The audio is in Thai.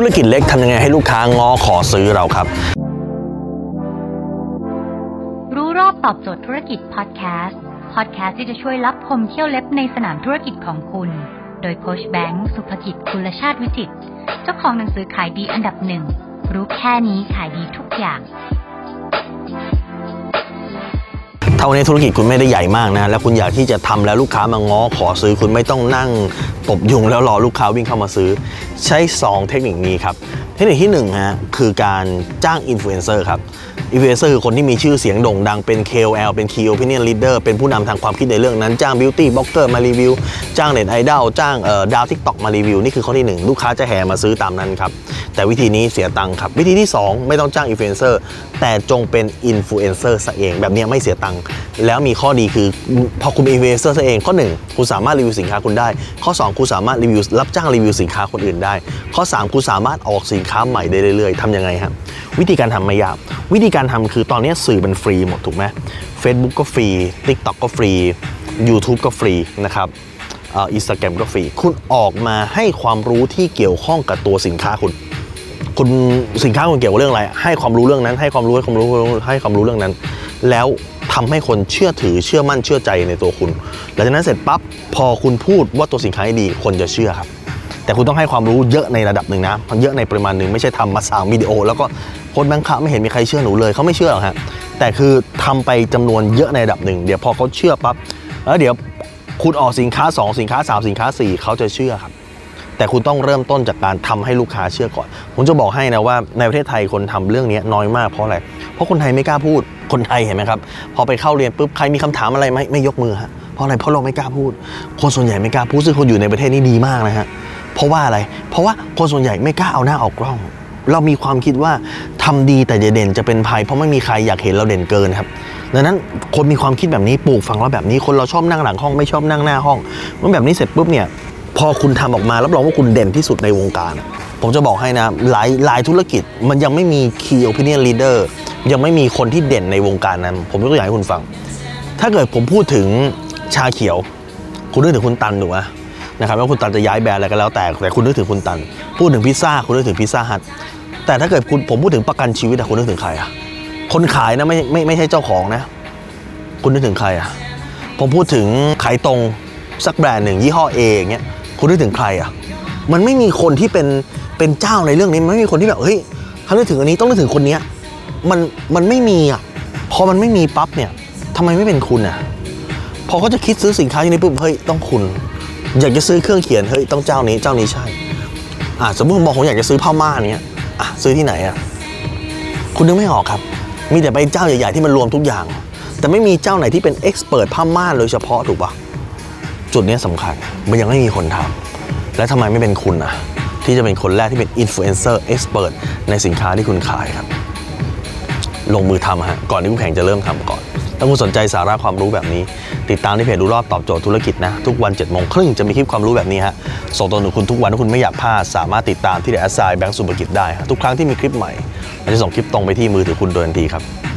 ธุรกิจเล็กทำยังไงให้ลูกค้าง้อขอซื้อเราครับ รู้รอบตอบโจทย์ธุรกิจพอดแคสต์พอดแคสต์ที่จะช่วยรับพมเที่ยวเล็บในสนามธุรกิจของคุณ โดยโคชแบงค์สุภกิจคุลชาติวิจิตรเจ้าของหนังสือขายดีอันดับหนึ่งรู้แค่นี้ขายดีทุกอย่างถ้าวันนี้ธุรกิจคุณไม่ได้ใหญ่มากนะ แล้วคุณอยากที่จะทำแล้วลูกค้ามาง้อขอซื้อคุณไม่ต้องนั่ง ตบยุงแล้วรอลูกค้าวิ่งเข้ามาซื้อ ใช้ 2 เทคนิคนี้ครับ เทคนิคที่1ฮะคือการจ้างอินฟลูเอนเซอร์ครับอินฟลูเอนเซอร์คือคนที่มีชื่อเสียงโด่งดังเป็น KOL เป็น Key Opinion Leader เป็นผู้นำทางความคิดในเรื่องนั้น จ้าง Beauty Blogger มารีวิว จ้างเน็ตไอดอลจ้างเอ่อดาวทิกตอกมารีวิว นี่คือข้อที่ 1 ลูกค้าจะแห่มาซื้อตามนั้นครับ แต่วิธีนี้เสียตังค์ครับ วิธีที่ 2 ไม่ต้องจ้างอินฟลูเอนเซอร์แต่จงเป็นอินฟลูเอนเซอร์ซะเอง แบบนี้ไม่เสียตังค์แล้วมีข้อดีคือพอคุณเป็นอินฟลูเอนเซอร์ซะเองข้อ 1 คุณสามารถรีวิวสินค้าคุณได้ข้อ 2คุณสามารถรีวิวรับจ้างรีวิวสินค้าคนอื่นได้ ข้อ 3 คุณสามารถออกสินค้าใหม่ได้เรื่อยๆทำยังไงครับวิธีการทำไม่ยากวิธีการทำคือตอนนี้สื่อมันฟรีหมดถูกไหม Facebook ก็ฟรี TikTok ก็ฟรี YouTube ก็ฟรีนะครับอินสตาแกรมก็ฟรี คุณออกมาให้ความรู้ที่เกี่ยวข้องกับตัวสินค้าคุณ คุณสินค้าคุณเกี่ยวกับเรื่องอะไร ให้ความรู้เรื่องนั้น ให้ความรู้ให้ความรู้ให้ความรู้เรื่องนั้น แล้ว ทำให้คนเชื่อถือเชื่อมั่นเชื่อใจในตัวคุณหลังจากนั้นเสร็จปั๊บพอคุณพูดว่าตัวสินค้าดีคนจะเชื่อครับ แต่คุณต้องให้ความรู้เยอะในระดับหนึ่งนะเยอะในปริมาณหนึ่งไม่ใช่ทำมาสามวิดีโอ แล้วก็คนแบงค์คะไม่เห็นมีใครเชื่อหนูเลยเขาไม่เชื่อหรอกฮะแต่คือทำไปจำนวนเยอะในระดับหนึ่งเดี๋ยวพอเขาเชื่อปั๊บแล้วเดี๋ยวคุณออกสินค้า 2 สินค้า 3 สินค้า 4 เขาจะเชื่อครับ แต่คุณต้องเริ่มต้นจากการทำให้ลูกค้าเชื่อก่อน ผมจะบอกให้นะว่าในประเทศไทยคนทำเรื่องนี้น้อยมากเพราะอะไร เพราะคนไทยไม่กล้าพูด คนไทยเห็นไหมครับ พอไปเข้าเรียนปุ๊บใครมีคำถามอะไรไหมไม่ยกมือฮะ เพราะอะไร เพราะเราไม่กล้าพูด คนส่วนใหญ่ไม่กล้าพูดซึ่งคนอยู่ในประเทศนี้ดีมากนะฮะ เพราะว่าอะไร เพราะว่าคนส่วนใหญ่ไม่กล้าเอาหน้าออกกล้อง เรามีความคิดว่าทำดีแต่จะเด่นจะเป็นภัย เพราะไม่มีใครอยากเห็นเราเด่นเกินครับดังนั้นคนมีความคิดแบบนี้ปลูกฝังเราแบบนี้คนเราชอบนั่งหลังห้องไม่ชอบนั่งหน้าห้องเมื่อแบบนี้เสร็จปุ๊บเนี่ย พอคุณทำออกมารับรองว่าคุณเด่นที่สุดในวงการ ผมจะบอกให้นะหลายหลายธุรกิจมันยังไม่มี key opinion leader ยังไม่มีคนที่เด่นในวงการนั้น ผมยกตัวอย่างให้คุณฟัง ถ้าเกิดผมพูดถึงชาเขียว คุณนึกถึงคุณตันถูกไหมนะครับว่าคุณตันจะย้ายแบรนด์อะไรก็แล้วแต่แต่คุณนึกถึงคุณตัน พูดถึงพิซซ่าคุณนึกถึงพิซซ่าฮัทแต่ถ้าเกิดคุณผมพูดถึงประกันชีวิตอะคุณนึกถึงใครอะคนขายนะไม่ไม่ไม่ใช่เจ้าของนะ คุณนึกถึงใครอะผมพูดถึงขายตรงสักแบรนด์หนึ่งยี่ห้อเออย่างเงี้ย คุณนึกถึงใครอะมันไม่มีคนที่เป็นเป็นเจ้าในเรื่องนี้มันไม่มีคนที่แบบเฮ้ยถ้านึกถึงอันนี้ต้องนึกถึงคนเนี้ยมันมันไม่มีอะพอมันไม่มีปั๊บเนี่ยทำไมไม่เป็นคุณอะพอเขาจะคิดซื้อสินค้าอย่างนี้ปุ๊บเฮ้ยต้องคุณ อยากจะซื้อเครื่องเขียนเฮ้ยต้องเจ้านี้เจ้านี้ใช่อ่าสมมติผมบอกผมอยากจะซื้อผ้าม่านเนี้ยอะซื้อที่ไหนอะคุณนึกไม่ออกครับ มีแต่ไปเจ้าใหญ่ๆที่มันรวมทุกอย่าง แต่ไม่มีเจ้าไหนที่เป็น expert ผ้าม่านโดยเฉพาะถูกปะ จุดนี้สำคัญ มันยังไม่มีคนทำและทำไมไม่เป็นคุณอะ ที่จะเป็นคนแรกที่เป็นอินฟลูเอนเซอร์ expert ในสินค้าที่คุณขายครับ ลงมือทำฮะก่อนที่คู่แข่งจะเริ่มทำก่อน ถ้าคุณสนใจสาระความรู้แบบนี้ ติดตามที่เพจรู้รอบตอบโจทย์ธุรกิจนะ ทุกวันเจ็ดโมงครึ่งจะมีคลิปความรู้แบบนี้ฮะส่งตรงถึงคุณทุกวันถ้าคุณไม่อยากพลาดสามารถติดตามที่เดอะแอสไซแบงก์สุภกิจได้ทุกครั้งที่มีคลิปใหม่เราจะส่งคลิปตรงไปที่มือถือคุณโดยทันทีครับ